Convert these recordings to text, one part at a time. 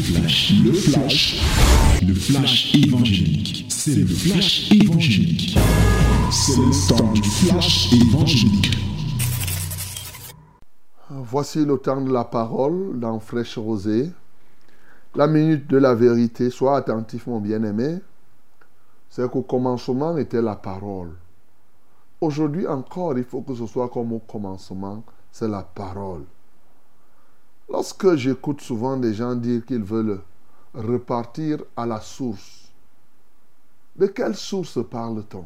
flash, le flash, le flash évangélique. C'est le flash évangélique. C'est le temps du flash évangélique. Voici le temps de la parole dans Fraîche Rosée. La minute de la vérité. Sois attentif, mon bien-aimé. C'est qu'au commencement était la parole. Aujourd'hui encore, il faut que ce soit comme au commencement, c'est la parole. Lorsque j'écoute souvent des gens dire qu'ils veulent repartir à la source, de quelle source parle-t-on?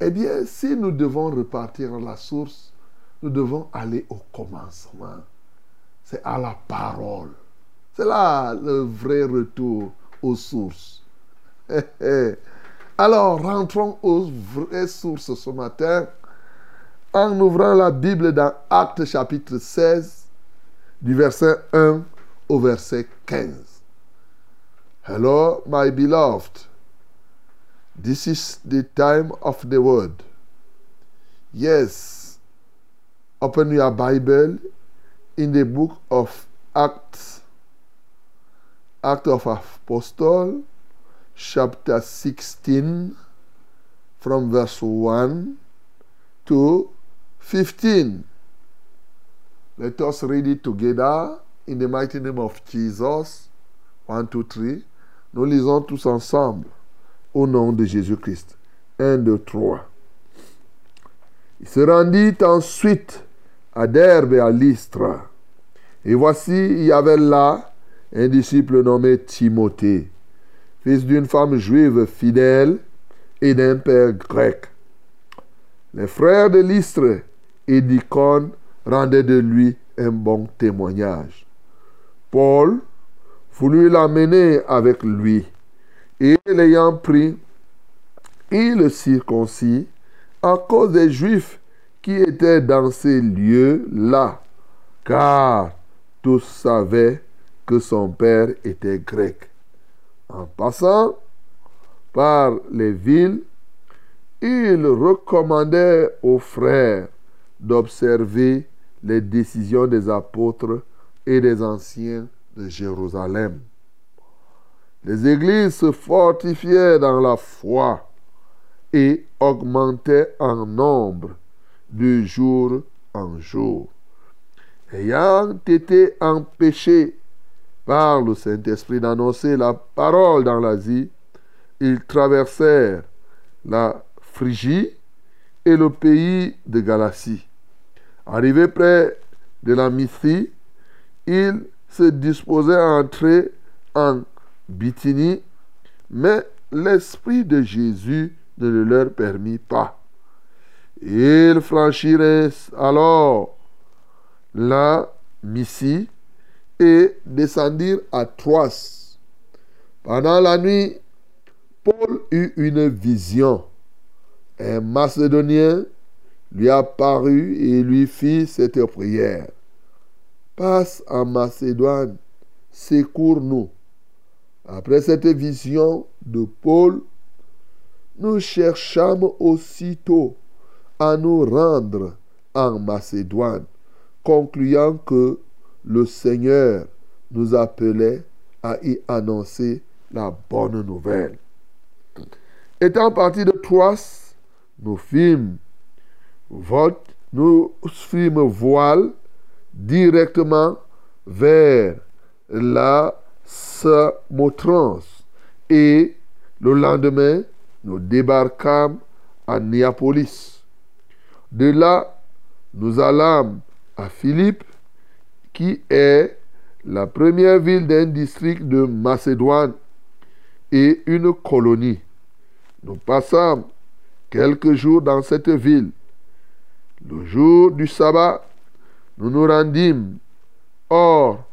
Eh bien, si nous devons repartir à la source, nous devons aller au commencement. C'est à la parole. C'est là le vrai retour aux sources. Alors, rentrons aux vraies sources ce matin en ouvrant la Bible dans Actes chapitre 16, du verset 1 au verset 15. Hello, my beloved. This is the time of the word. Yes, open your Bible in the book of Acts, Act of Apostle, chapter 16, from verse 1 to 15. Let us read it together in the mighty name of Jesus. 1, 2, 3. Nous lisons tous ensemble au nom de Jésus-Christ. 1, 2, 3. Il se rendit ensuite à Derbe et à Lystre. Et voici, il y avait là un disciple nommé Timothée, fils d'une femme juive fidèle et d'un père grec. Les frères de Lystre et d'Icône rendaient de lui un bon témoignage. Paul voulut l'amener avec lui, et l'ayant pris, il le circoncis à cause des Juifs qui étaient dans ces lieux-là, car tous savaient que son père était grec. En passant par les villes, il recommandait aux frères d'observer les décisions des apôtres et des anciens de Jérusalem. Les églises se fortifiaient dans la foi et augmentaient en nombre de jour en jour. Ayant été empêchés par le Saint-Esprit d'annoncer la parole dans l'Asie, ils traversèrent la Phrygie et le pays de Galatie. Arrivé près de la Mythie, ils se disposaient à entrer en Bithynie, mais l'Esprit de Jésus ne le leur permit pas. Ils franchirent alors la Mysie et descendirent à Troas. Pendant la nuit, Paul eut une vision. Un Macédonien lui apparut et lui fit cette prière. Passe en Macédoine, secours-nous. Après cette vision de Paul, nous cherchâmes aussitôt à nous rendre en Macédoine, concluant que le Seigneur nous appelait à y annoncer la bonne nouvelle. Étant partis de Troas, nous fîmes vote, nous fîmes voile directement vers la Samotrance. Et le lendemain, nous débarquâmes à Néapolis. De là, nous allâmes à Philippe, qui est la première ville d'un district de Macédoine et une colonie. Nous passâmes quelques jours dans cette ville. Le jour du sabbat, nous nous rendîmes hors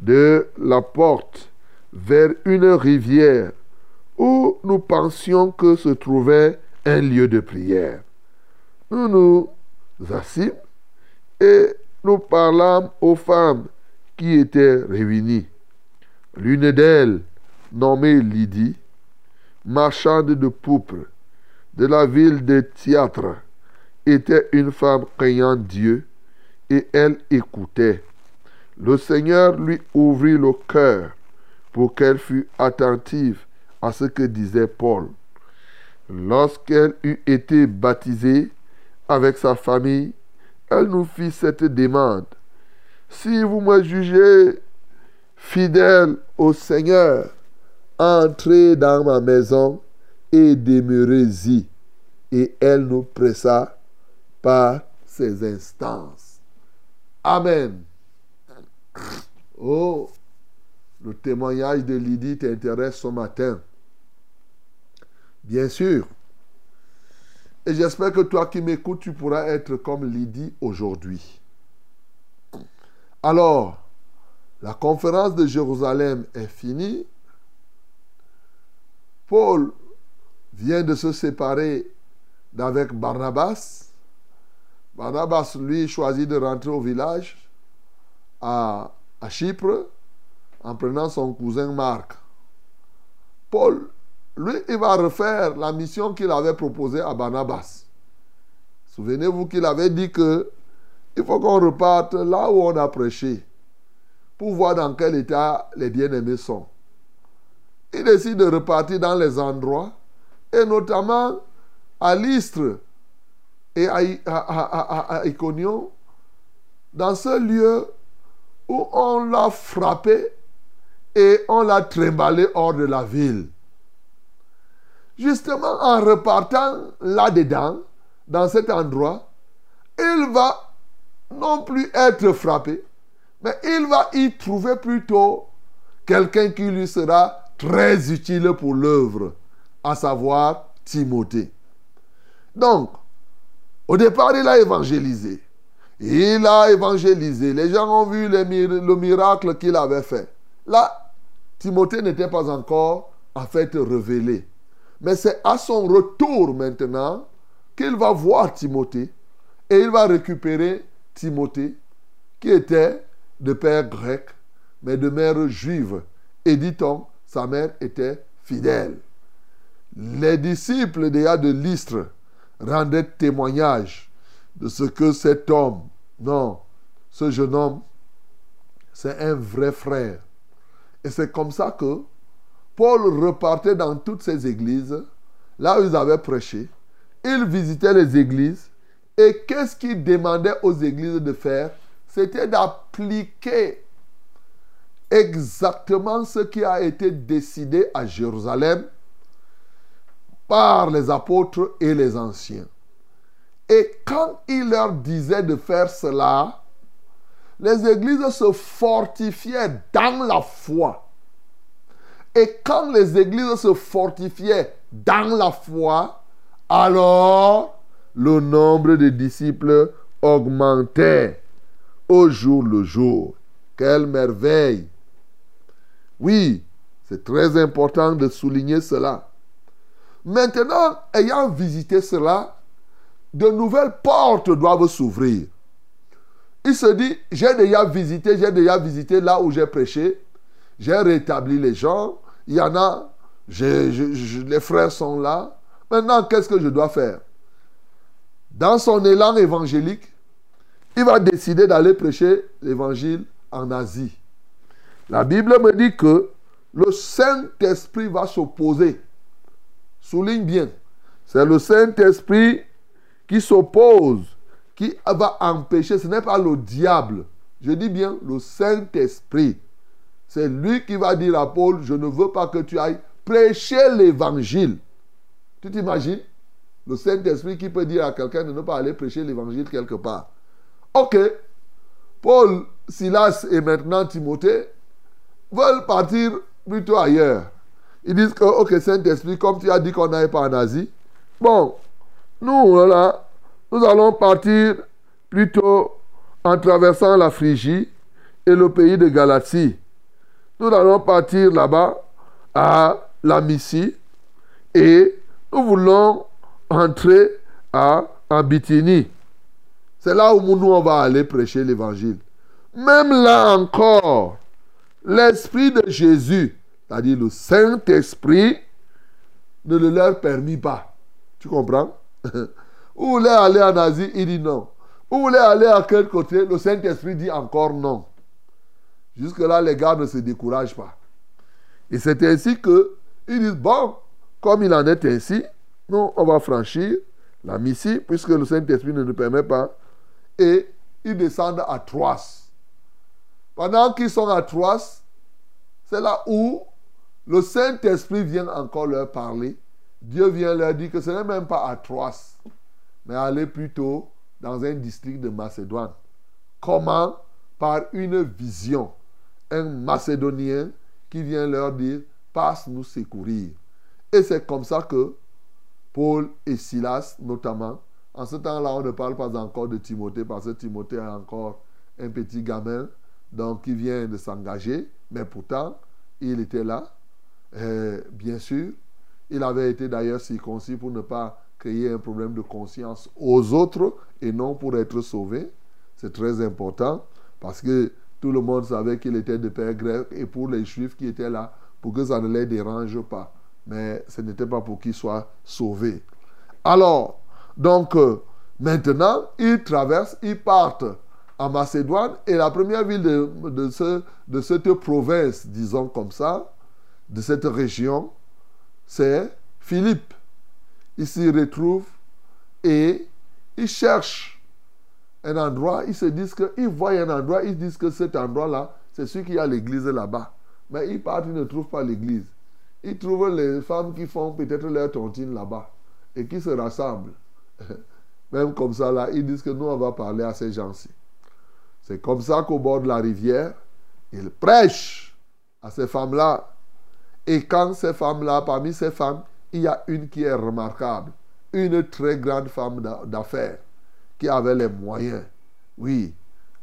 de la porte vers une rivière où nous pensions que se trouvait un lieu de prière. Nous nous assîmes et nous parlâmes aux femmes qui étaient réunies. L'une d'elles, nommée Lydie, marchande de pourpre de la ville de Théâtre, était une femme craignant Dieu et elle écoutait. le Seigneur lui ouvrit le cœur pour qu'elle fût attentive à ce que disait Paul. Lorsqu'elle eut été baptisée avec sa famille, elle nous fit cette demande. Si vous me jugez fidèle au Seigneur, entrez dans ma maison et demeurez-y. Et elle nous pressa par ses instances. Amen. Oh, le témoignage de Lydie t'intéresse ce matin. Bien sûr. Et j'espère que toi qui m'écoutes, tu pourras être comme Lydie aujourd'hui. Alors, la conférence de Jérusalem est finie. Paul vient de se séparer d'avec Barnabas. Barnabas, lui, choisit de rentrer au village à, Chypre en prenant son cousin Marc. Paul, lui, il va refaire la mission qu'il avait proposée à Barnabas. Souvenez-vous qu'il avait dit que il faut qu'on reparte là où on a prêché pour voir dans quel état les bien-aimés sont. Il décide de repartir dans les endroits et notamment à l'Istre et à, à, Iconium, dans ce lieu où on l'a frappé et on l'a trimballé hors de la ville. Justement, en repartant là-dedans, dans cet endroit, il va non plus être frappé, mais il va y trouver plutôt quelqu'un qui lui sera très utile pour l'œuvre, à savoir Timothée. Donc, au départ, il a évangélisé. Il a évangélisé. Les gens ont vu le miracle qu'il avait fait. Là, Timothée n'était pas encore en fait révélé. Mais c'est à son retour maintenant qu'il va voir Timothée et il va récupérer Timothée qui était de père grec mais de mère juive. Et dit-on, sa mère était fidèle. Les disciples déjà de l'Istre rendaient témoignage de ce que cet homme, non, ce jeune homme, c'est un vrai frère. Et c'est comme ça que Paul repartait dans toutes ces églises, là où ils avaient prêché. Il visitait les églises. Et qu'est-ce qu'il demandait aux églises de faire? C'était d'appliquer exactement ce qui a été décidé à Jérusalem par les apôtres et les anciens. Et quand il leur disait de faire cela, les églises se fortifiaient dans la foi. Et quand les églises se fortifiaient dans la foi, alors le nombre de disciples augmentait au jour le jour. Quelle merveille! Oui, c'est très important de souligner cela. Maintenant, ayant visité cela, de nouvelles portes doivent s'ouvrir. Il se dit, j'ai déjà visité, j'ai déjà visité là où j'ai prêché, j'ai rétabli les gens, il y en a, les frères sont là. Maintenant, qu'est-ce que je dois faire? Dans son élan évangélique, il va décider d'aller prêcher l'évangile en Asie. La Bible me dit que le Saint-Esprit va s'opposer. Souligne bien. C'est le Saint-Esprit qui s'oppose qui va empêcher, ce n'est pas le diable. Je dis bien le Saint-Esprit. C'est lui qui va dire à Paul, je ne veux pas que tu ailles prêcher l'évangile. Tu t'imagines? Le Saint-Esprit qui peut dire à quelqu'un de ne pas aller prêcher l'évangile quelque part. Ok. Paul, Silas et maintenant Timothée veulent partir plutôt ailleurs. Ils disent que, ok, Saint-Esprit, comme tu as dit qu'on n'aille pas en Asie, bon, nous, là, nous allons partir plutôt en traversant la Phrygie et le pays de Galatie. Nous allons partir là-bas à la Missie et nous voulons entrer à, en. C'est là où nous on va aller prêcher l'évangile. Même là encore, l'Esprit de Jésus, c'est-à-dire le Saint-Esprit, ne le leur permit pas. Tu comprends? Vous voulez aller en Asie Il dit non. Vous voulez aller à quel côté Le Saint-Esprit dit encore non. Jusque-là, les gars ne se découragent pas. Et c'est ainsi que ils disent, bon, comme il en est ainsi, nous, on va franchir la Missie, puisque le Saint-Esprit ne nous permet pas. Et ils descendent à Troas. Pendant qu'ils sont à Troas, c'est là où le Saint-Esprit vient encore leur parler. Dieu vient leur dire que ce n'est même pas à Troas, mais aller plutôt dans un district de Macédoine. Comment Par une vision. Un Macédonien qui vient leur dire, passe nous secourir. Et c'est comme ça que Paul et Silas, notamment, en ce temps-là, on ne parle pas encore de Timothée parce que Timothée est encore un petit gamin, donc qui vient de s'engager, mais pourtant, il était là. Euh, bien sûr, il avait été d'ailleurs circoncis pour ne pas créer un problème de conscience aux autres et non pour être sauvé. C'est très important parce que tout le monde savait qu'il était de père grec et pour les juifs qui étaient là, pour que ça ne les dérange pas. Mais ce n'était pas pour qu'ils soient sauvés. Alors, donc, euh, maintenant, ils traversent, ils partent en Macédoine et la première ville de, ce, de cette province, disons comme ça, de cette région, c'est Philippe. Ils s'y retrouvent et ils cherchent un endroit, ils se disent qu'ils voient un endroit, ils disent que cet endroit-là, c'est celui qui a l'église là-bas. Mais ils partent, ils ne trouvent pas l'église. Ils trouvent les femmes qui font peut-être leur tontine là-bas et qui se rassemblent. Même comme ça, là, ils disent que nous, on va parler à ces gens-ci. C'est comme ça qu'au bord de la rivière, ils prêchent à ces femmes-là. Et quand ces femmes-là, parmi ces femmes, il y a une qui est remarquable, une très grande femme d'affaires qui avait les moyens. Oui.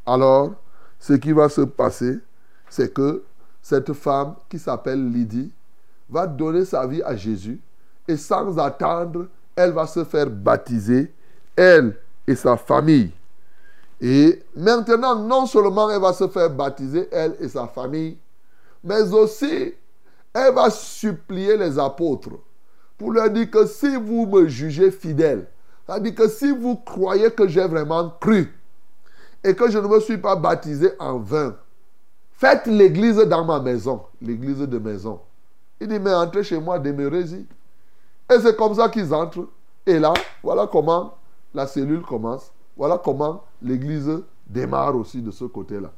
Alors, ce qui va se passer, c'est que cette femme qui s'appelle Lydie va donner sa vie à Jésus et sans attendre, elle va se faire baptiser, elle et sa famille. Et maintenant, non seulement elle va se faire baptiser, elle et sa famille, mais aussi elle va supplier les apôtres pour leur dire que si vous me jugez fidèle, c'est-à-dire que si vous croyez que j'ai vraiment cru et que je ne me suis pas baptisé en vain, faites l'église dans ma maison, l'église de maison. Il dit, mais entrez chez moi, demeurez-y. Et c'est comme ça qu'ils entrent. Et là, voilà comment la cellule commence. Voilà comment l'église démarre aussi de ce côté-là.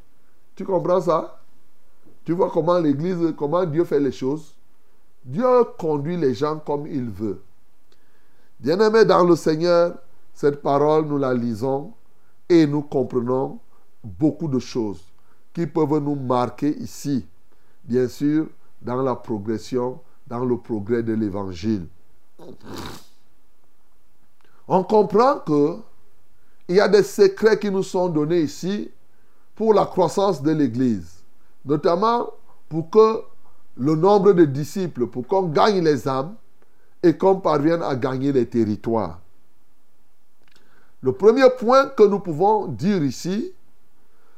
Tu comprends ça? Tu vois comment l'église, comment Dieu fait les choses? Dieu conduit les gens comme il veut. Bien-aimés dans le Seigneur, cette parole, nous la lisons et nous comprenons beaucoup de choses qui peuvent nous marquer ici. Bien sûr, dans la progression, dans le progrès de l'évangile. On comprend que il y a des secrets qui nous sont donnés ici pour la croissance de l'Église, notamment pour que le nombre de disciples, pour qu'on gagne les âmes et qu'on parvienne à gagner les territoires. Le premier point que nous pouvons dire ici,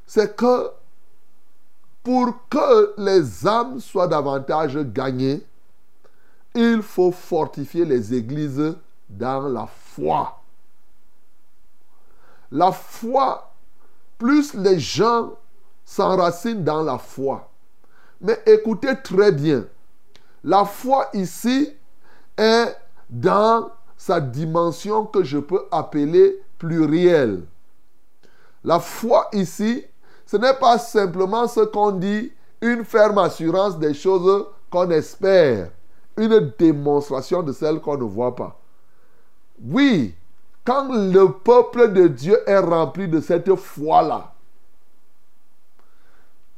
c'est que pour que les âmes soient davantage gagnées, il faut fortifier les églises dans la foi. La foi, plus les gens s'enracinent dans la foi. Mais écoutez très bien, la foi ici est dans sa dimension que je peux appeler plurielle. La foi ici ce n'est pas simplement ce qu'on dit, une ferme assurance des choses qu'on espère, une démonstration de celles qu'on ne voit pas. Oui, quand le peuple de Dieu est rempli de cette foi-là,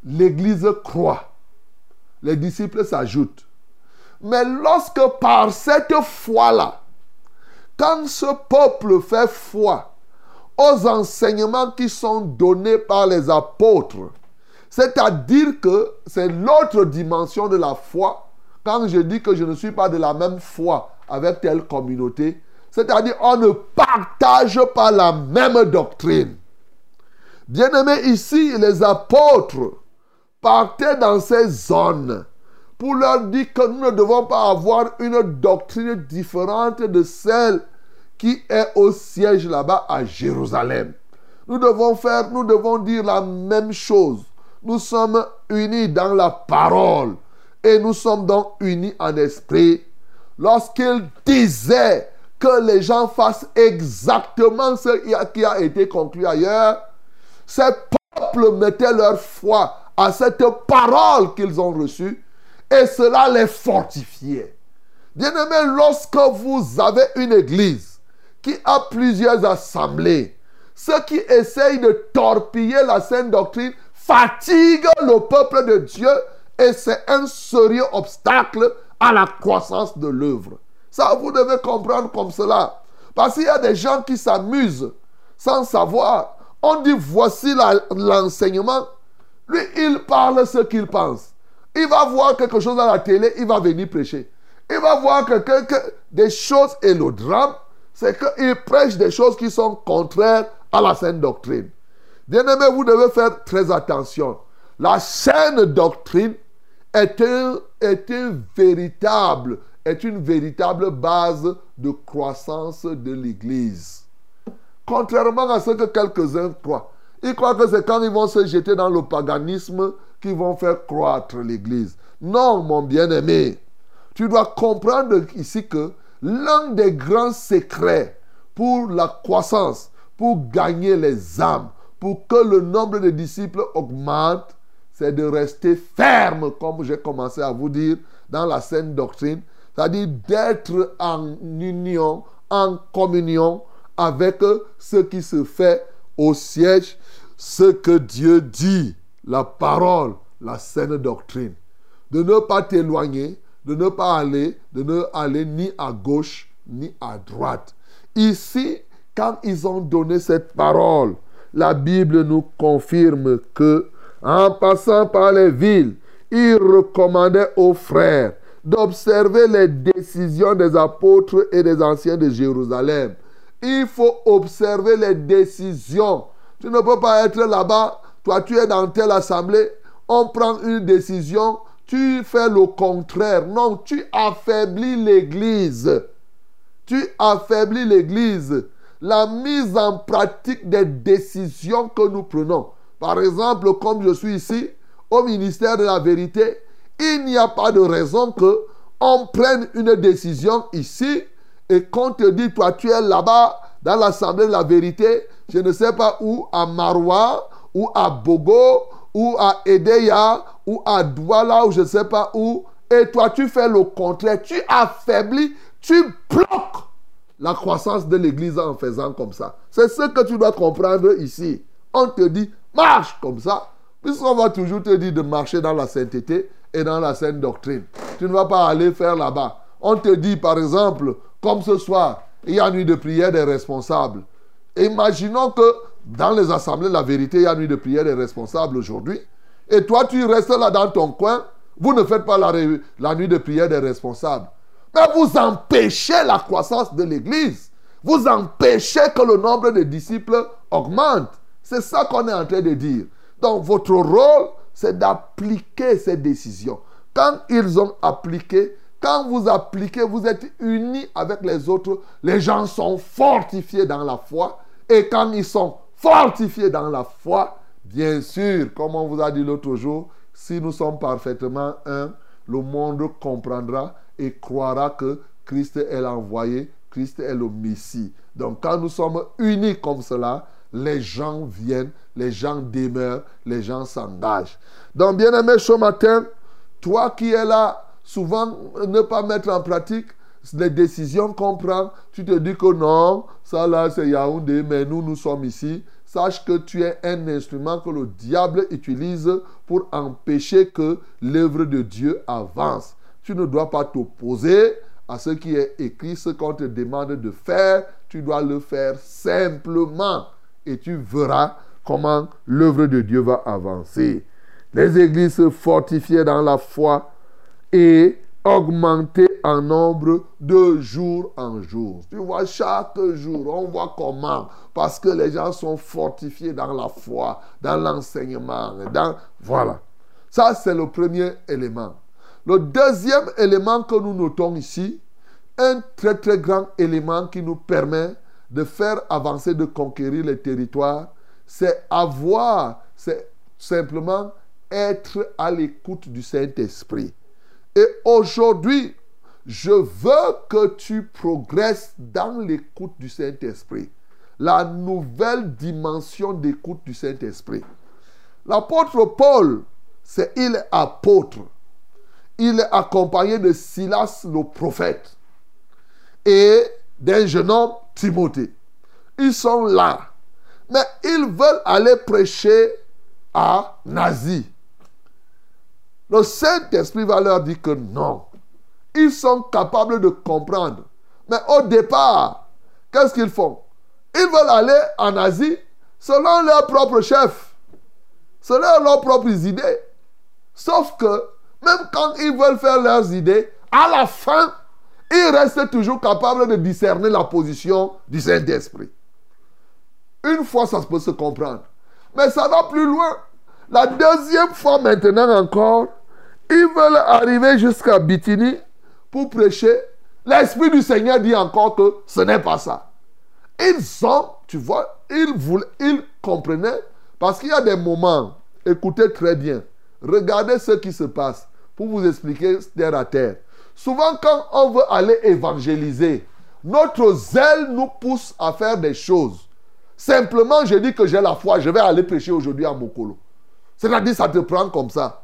l'Église croit, les disciples s'ajoutent. Mais lorsque par cette foi-là, quand ce peuple fait foi, aux enseignements qui sont donnés par les apôtres. C'est-à-dire que c'est l'autre dimension de la foi. Quand je dis que je ne suis pas de la même foi avec telle communauté, c'est-à-dire on ne partage pas la même doctrine. Bien aimé, ici, les apôtres partaient dans ces zones pour leur dire que nous ne devons pas avoir une doctrine différente de celle qui est au siège là-bas à Jérusalem. Nous devons faire, nous devons dire la même chose. nous sommes unis dans la parole et nous sommes donc unis en esprit. Lorsqu'il disait que les gens fassent exactement ce qui a été conclu ailleurs, ces peuples mettaient leur foi à cette parole qu'ils ont reçue et cela les fortifiait. Bien-aimés, lorsque vous avez une église qui a plusieurs assemblées, ceux qui essayent de torpiller la sainte doctrine fatiguent le peuple de Dieu et c'est un sérieux obstacle à la croissance de l'œuvre. Ça, vous devez comprendre comme cela. Parce qu'il y a des gens qui s'amusent sans savoir. On dit voici l'enseignement. Lui, il parle ce qu'il pense. Il va voir quelque chose à la télé, il va venir prêcher. Il va voir que, des choses et le drame, c'est qu'il prêche des choses qui sont contraires à la saine doctrine. Bien-aimé, vous devez faire très attention. La saine doctrine est, est, véritable, est une véritable base de croissance de l'Église. Contrairement à ce que quelques-uns croient. Ils croient que c'est quand ils vont se jeter dans le paganisme qu'ils vont faire croître l'Église. Non, mon bien-aimé. Tu dois comprendre ici que l'un des grands secrets pour la croissance, pour gagner les âmes, pour que le nombre de disciples augmente, c'est de rester ferme, comme j'ai commencé à vous dire, dans la saine doctrine, c'est-à-dire d'être en union, en communion avec ce qui se fait au siège, ce que Dieu dit, la parole, la saine doctrine. De ne pas t'éloigner, de ne pas aller, de ne aller ni à gauche ni à droite. Ici, quand ils ont donné cette parole, la Bible nous confirme que, en passant par les villes, ils recommandaient aux frères d'observer les décisions des apôtres et des anciens de Jérusalem. Il faut observer les décisions. Tu ne peux pas être là-bas, toi tu es dans telle assemblée, on prend une décision, tu fais le contraire. Non, tu affaiblis l'Église. Tu affaiblis l'Église. La mise en pratique des décisions que nous prenons. Par exemple, comme je suis ici, au ministère de la vérité, il n'y a pas de raison que on prenne une décision ici et qu'on te dit, toi tu es là-bas dans l'assemblée de la vérité, je ne sais pas où, à Marois, ou à Bogo, ou à Edeya, ou à Douala, ou je ne sais pas où, et toi tu fais le contraire, tu affaiblis, tu bloques la croissance de l'Église en faisant comme ça. C'est ce que tu dois comprendre ici. On te dit, marche comme ça, puisqu'on va toujours te dire de marcher dans la sainteté et dans la sainte doctrine. Tu ne vas pas aller faire là-bas. On te dit, par exemple, comme ce soir, il y a nuit de prière des responsables. Imaginons que dans les assemblées la vérité, il y a nuit de prière des responsables aujourd'hui. Et toi, tu restes là dans ton coin. Vous ne faites pas la nuit de prière des responsables. Mais vous empêchez la croissance de l'Église. Vous empêchez que le nombre de disciples augmente. C'est ça qu'on est en train de dire. Donc votre rôle, c'est d'appliquer ces décisions. Quand ils ont appliqué, quand vous appliquez, vous êtes unis avec les autres, les gens sont fortifiés dans la foi. Et quand ils sont fortifiés dans la foi, bien sûr, comme on vous a dit l'autre jour, si nous sommes parfaitement un, le monde comprendra et croira que Christ est l'envoyé, Christ est le Messie. Donc quand nous sommes unis comme cela, les gens viennent, les gens demeurent, les gens s'engagent. Donc bien aimé ce matin, toi qui es là, souvent ne pas mettre en pratique les décisions qu'on prend, tu te dis que non, ça là c'est Yaoundé, mais nous nous sommes ici. Sache que tu es un instrument que le diable utilise pour empêcher que l'œuvre de Dieu avance. Tu ne dois pas t'opposer à ce qui est écrit, ce qu'on te demande de faire. Tu dois le faire simplement. Et tu verras comment l'œuvre de Dieu va avancer. Les églises se fortifiaient dans la foi et augmenter en nombre de jour en jour. Tu vois, chaque jour, on voit comment. Parce que les gens sont fortifiés dans la foi, dans l'enseignement. Dans... Voilà. Ça, c'est le premier élément. Le deuxième élément que nous notons ici, un très très grand élément qui nous permet de faire avancer, de conquérir les territoires, c'est avoir, c'est simplement être à l'écoute du Saint-Esprit. Et aujourd'hui, je veux que tu progresses dans l'écoute du Saint-Esprit. La nouvelle dimension d'écoute du Saint-Esprit. L'apôtre Paul, c'est il apôtre. Il est accompagné de Silas le prophète et d'un jeune homme, Timothée. Ils sont là. Mais ils veulent aller prêcher à Nazi. Le Saint-Esprit va leur dire que non. Ils sont capables de comprendre. Mais au départ, qu'est-ce qu'ils font? Ils veulent aller en Asie selon leur propre chef, selon leurs propres idées. Sauf que, même quand ils veulent faire leurs idées, à la fin, ils restent toujours capables de discerner la position du Saint-Esprit. Une fois, ça peut se comprendre. Mais ça va plus loin. La deuxième fois maintenant encore, ils veulent arriver jusqu'à Bithynie pour prêcher. L'Esprit du Seigneur dit encore que ce n'est pas ça. Ils sont, tu vois, ils, voulaient, ils comprenaient, parce qu'il y a des moments, écoutez très bien, regardez ce qui se passe pour vous expliquer terre à terre. Souvent, quand on veut aller évangéliser, notre zèle nous pousse à faire des choses. Simplement, je dis que j'ai la foi, je vais aller prêcher aujourd'hui à Mokolo. C'est-à-dire, ça te prend comme ça.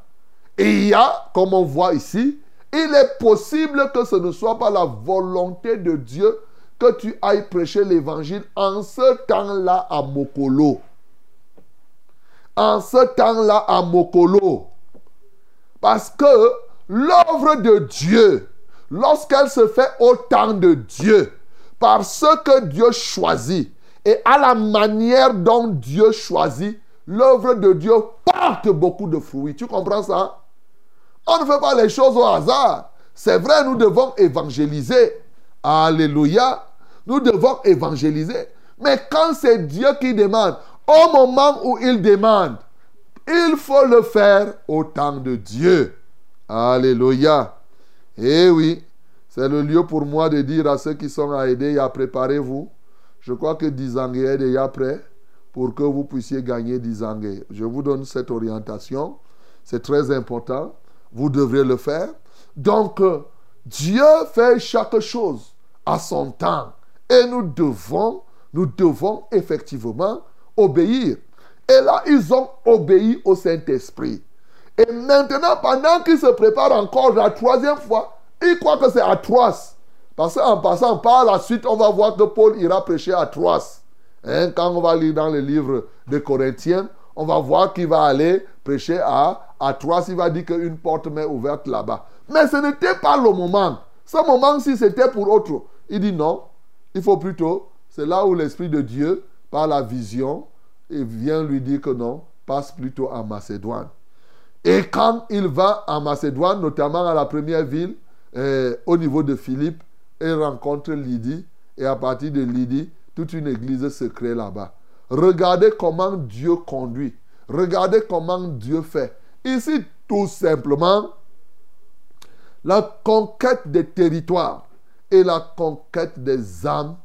Et il y a, comme on voit ici, il est possible que ce ne soit pas la volonté de Dieu que tu ailles prêcher l'évangile en ce temps-là à Mokolo. En ce temps-là à Mokolo. Parce que l'œuvre de Dieu, lorsqu'elle se fait au temps de Dieu, par ce que Dieu choisit et à la manière dont Dieu choisit, l'œuvre de Dieu porte beaucoup de fruits. Tu comprends ça On ne fait pas les choses au hasard. C'est vrai, nous devons évangéliser. Alléluia. Nous devons évangéliser. Mais quand c'est Dieu qui demande, au moment où il demande, il faut le faire au temps de Dieu. Alléluia. Eh oui, c'est le lieu pour moi de dire à ceux qui sont à aider, à préparez-vous. Je crois que Dizangue est déjà prêt pour que vous puissiez gagner Dizangue. Je vous donne cette orientation. C'est très important. Vous devrez le faire. Donc, Dieu fait chaque chose à son temps. Et nous devons, nous devons effectivement obéir. Et là, ils ont obéi au Saint-Esprit. Et maintenant, pendant qu'ils se préparent encore la troisième fois, ils croient que c'est à Troas. Parce qu'en passant par la suite, on va voir que Paul ira prêcher à Troas. Hein, quand on va lire dans le livre de Corinthiens, on va voir qu'il va aller prêcher à, à Troas. Il va dire qu'une porte m'est ouverte là-bas. Mais ce n'était pas le moment. Ce moment-ci, c'était pour autre. Il dit non, il faut plutôt, c'est là où l'Esprit de Dieu, par la vision, vient lui dire que non, passe plutôt en Macédoine. Et quand il va en Macédoine, notamment à la première ville, euh, au niveau de Philippe, il rencontre Lydie. Et à partir de Lydie, toute une église se crée là-bas. Regardez comment Dieu conduit. Regardez comment Dieu fait. Ici, tout simplement, la conquête des territoires et la conquête des âmes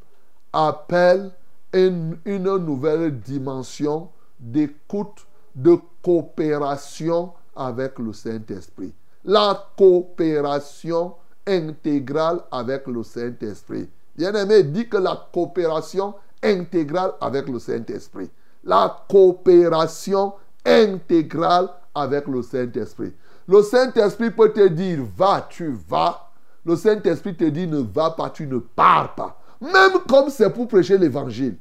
appellent une, nouvelle dimension d'écoute, de coopération avec le Saint-Esprit. La coopération intégrale avec le Saint-Esprit. Bien-aimé, dit que la coopération intégrale avec le Saint-Esprit. La coopération intégrale avec le Saint-Esprit. Le Saint-Esprit peut te dire va, tu vas. Le Saint-Esprit te dit ne va pas, tu ne pars pas. Même comme c'est pour prêcher l'évangile.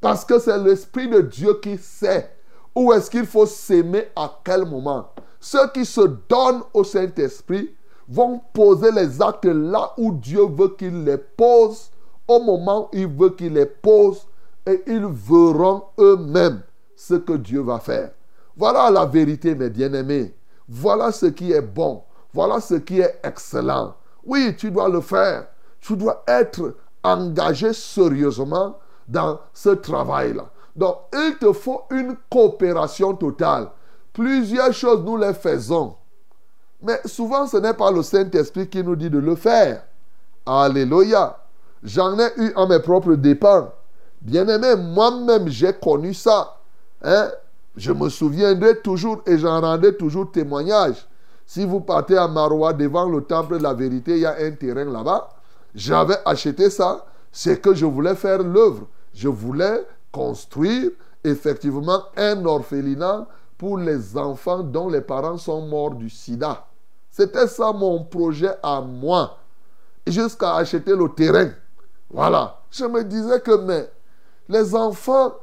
Parce que c'est l'Esprit de Dieu qui sait où est-ce qu'il faut s'aimer à quel moment. Ceux qui se donnent au Saint-Esprit vont poser les actes là où Dieu veut qu'ils les posent, au moment où il veut qu'ils les posent, et ils verront eux-mêmes ce que Dieu va faire. Voilà la vérité, mes bien-aimés. Voilà ce qui est bon. Voilà ce qui est excellent. Oui, tu dois le faire. Tu dois être engagé sérieusement dans ce travail-là. Donc, il te faut une coopération totale. Plusieurs choses, nous les faisons. Mais souvent, ce n'est pas le Saint-Esprit qui nous dit de le faire. Alléluia. J'en ai eu à mes propres dépens. Bien-aimé, moi-même, j'ai connu ça. Hein? Je me souviendrai toujours et j'en rendrai toujours témoignage. Si vous partez à Marois devant le temple de la vérité, il y a un terrain là-bas. J'avais acheté ça. C'est que je voulais faire l'œuvre. Je voulais construire effectivement un orphelinat pour les enfants dont les parents sont morts du sida. C'était ça mon projet à moi. Jusqu'à acheter le terrain. Voilà. Je me disais que mais, les enfants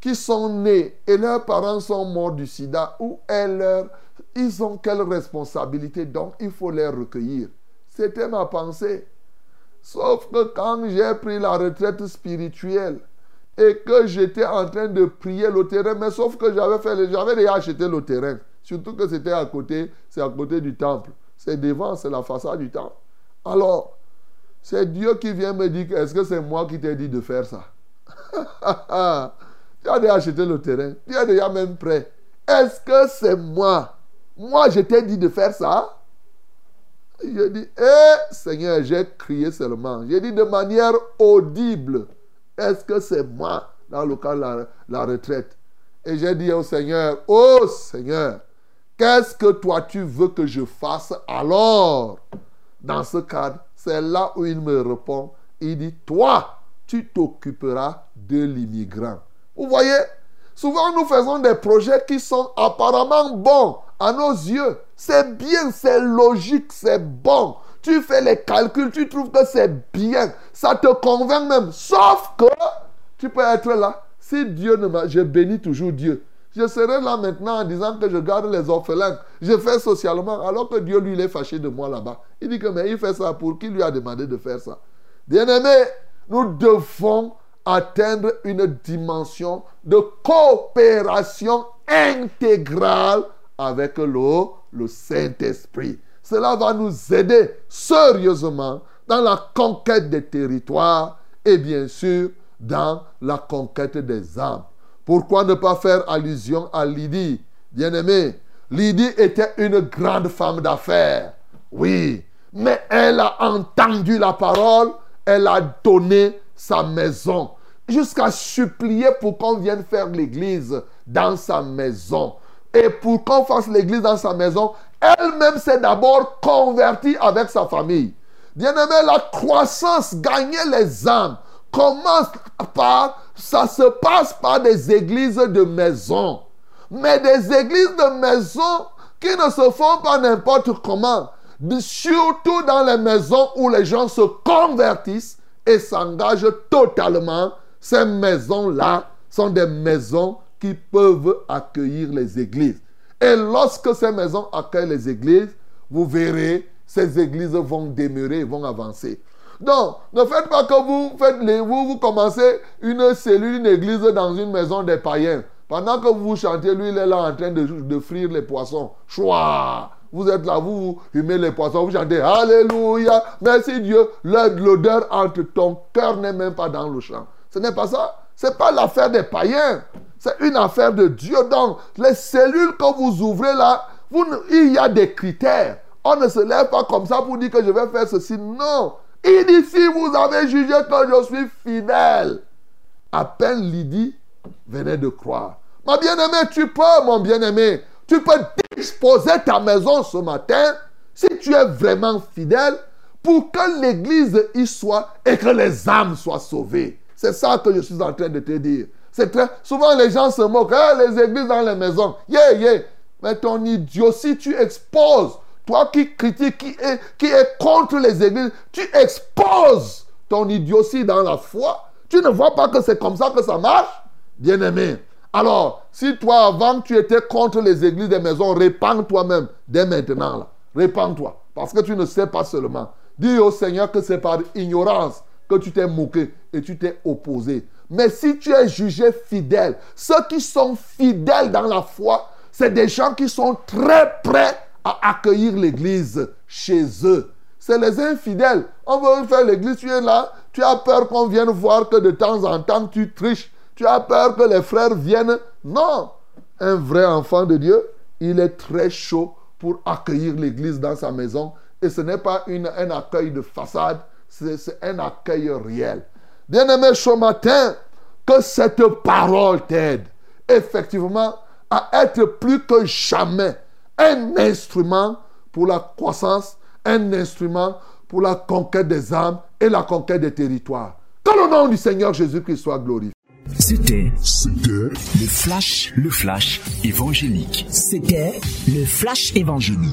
qui sont nés et leurs parents sont morts du sida, ou elles, ils ont quelle responsabilité? Donc il faut les recueillir. C'était ma pensée. Sauf que quand j'ai pris la retraite spirituelle, et que j'étais en train de prier le terrain, mais sauf que j'avais fait, j'avais déjà acheté le terrain. Surtout que c'était à côté, c'est à côté du temple. C'est devant, c'est la façade du temple. Alors, c'est Dieu qui vient me dire, est-ce que c'est moi qui t'ai dit de faire ça? Tu as déjà acheté le terrain, tu es déjà même prêt. Est-ce que c'est moi? Moi, je t'ai dit de faire ça? Je dis, eh Seigneur, j'ai crié seulement. J'ai dit de manière audible. Est-ce que c'est moi? Dans le cas de la, retraite Et j'ai dit au Seigneur, oh Seigneur, qu'est-ce que toi tu veux que je fasse alors? Dans ce cadre, c'est là où il me répond, il dit, toi, tu t'occuperas de l'immigrant. Vous voyez, souvent nous faisons des projets qui sont apparemment bons à nos yeux. C'est bien, c'est logique, c'est bon tu fais les calculs, tu trouves que c'est bien, ça te convainc même. Sauf que tu peux être là. Si Dieu ne m'a... Je bénis toujours Dieu. Je serai là maintenant en disant que je garde les orphelins. Je fais socialement, alors que Dieu, lui, il est fâché de moi là-bas. Il dit que, mais il fait ça pour qui lui a demandé de faire ça? Bien-aimé, nous devons atteindre une dimension de coopération intégrale avec le, le Saint-Esprit. Cela va nous aider sérieusement dans la conquête des territoires et bien sûr dans la conquête des âmes. Pourquoi ne pas faire allusion à Lydie? Bien-aimé, Lydie était une grande femme d'affaires. Oui, mais elle a entendu la parole, elle a donné sa maison jusqu'à supplier pour qu'on vienne faire l'église dans sa maison. Et pour qu'on fasse l'église dans sa maison, elle-même s'est d'abord convertie avec sa famille. Bien-aimé, la croissance, gagner les âmes, commence par, ça se passe par des églises de maison. Mais des églises de maison qui ne se font pas n'importe comment. Surtout dans les maisons où les gens se convertissent et s'engagent totalement. Ces maisons-là sont des maisons qui peuvent accueillir les églises. Et lorsque ces maisons accueillent les églises, vous verrez, ces églises vont demeurer, vont avancer. Donc, ne faites pas que vous faites les, vous, vous commencez une cellule, une église dans une maison des païens. Pendant que vous chantez, lui, il est là en train de, de frire les poissons. Choix! Vous êtes là, vous, vous fumez les poissons, vous chantez Alléluia, merci Dieu. L'odeur entre ton cœur n'est même pas dans le chant. Ce n'est pas ça. Ce n'est pas l'affaire des païens. C'est une affaire de Dieu. Donc, les cellules que vous ouvrez là, il y a des critères. On ne se lève pas comme ça pour dire que je vais faire ceci. Non. Il si vous avez jugé que je suis fidèle. À peine Lydie venait de croire. Ma bien-aimée, tu peux, mon bien-aimé, tu peux disposer ta maison ce matin si tu es vraiment fidèle pour que l'église y soit et que les âmes soient sauvées. C'est ça que je suis en train de te dire. C'est très... Souvent, les gens se moquent. Eh, les églises dans les maisons. Yeah, yeah. Mais ton si tu exposes. Toi qui critiques, qui est, qui est contre les églises, tu exposes ton idiotie dans la foi. Tu ne vois pas que c'est comme ça que ça marche Bien-aimé. Alors, si toi, avant, tu étais contre les églises des maisons, répands-toi-même dès maintenant. Répands-toi. Parce que tu ne sais pas seulement. Dis au Seigneur que c'est par ignorance que tu t'es moqué et tu t'es opposé. Mais si tu es jugé fidèle, ceux qui sont fidèles dans la foi, c'est des gens qui sont très prêts accueillir l'église chez eux. C'est les infidèles. On veut faire l'église, tu es là, tu as peur qu'on vienne voir que de temps en temps tu triches. Tu as peur que les frères viennent. Non. Un vrai enfant de Dieu, il est très chaud pour accueillir l'église dans sa maison. Et ce n'est pas une, un accueil de façade, c'est un accueil réel. Bien-aimé, ce matin, que cette parole t'aide effectivement à être plus que jamais un instrument pour la croissance, un instrument pour la conquête des âmes et la conquête des territoires. Que le nom du Seigneur Jésus-Christ soit glorifié. C'était le flash, le flash évangélique. C'était le flash évangélique.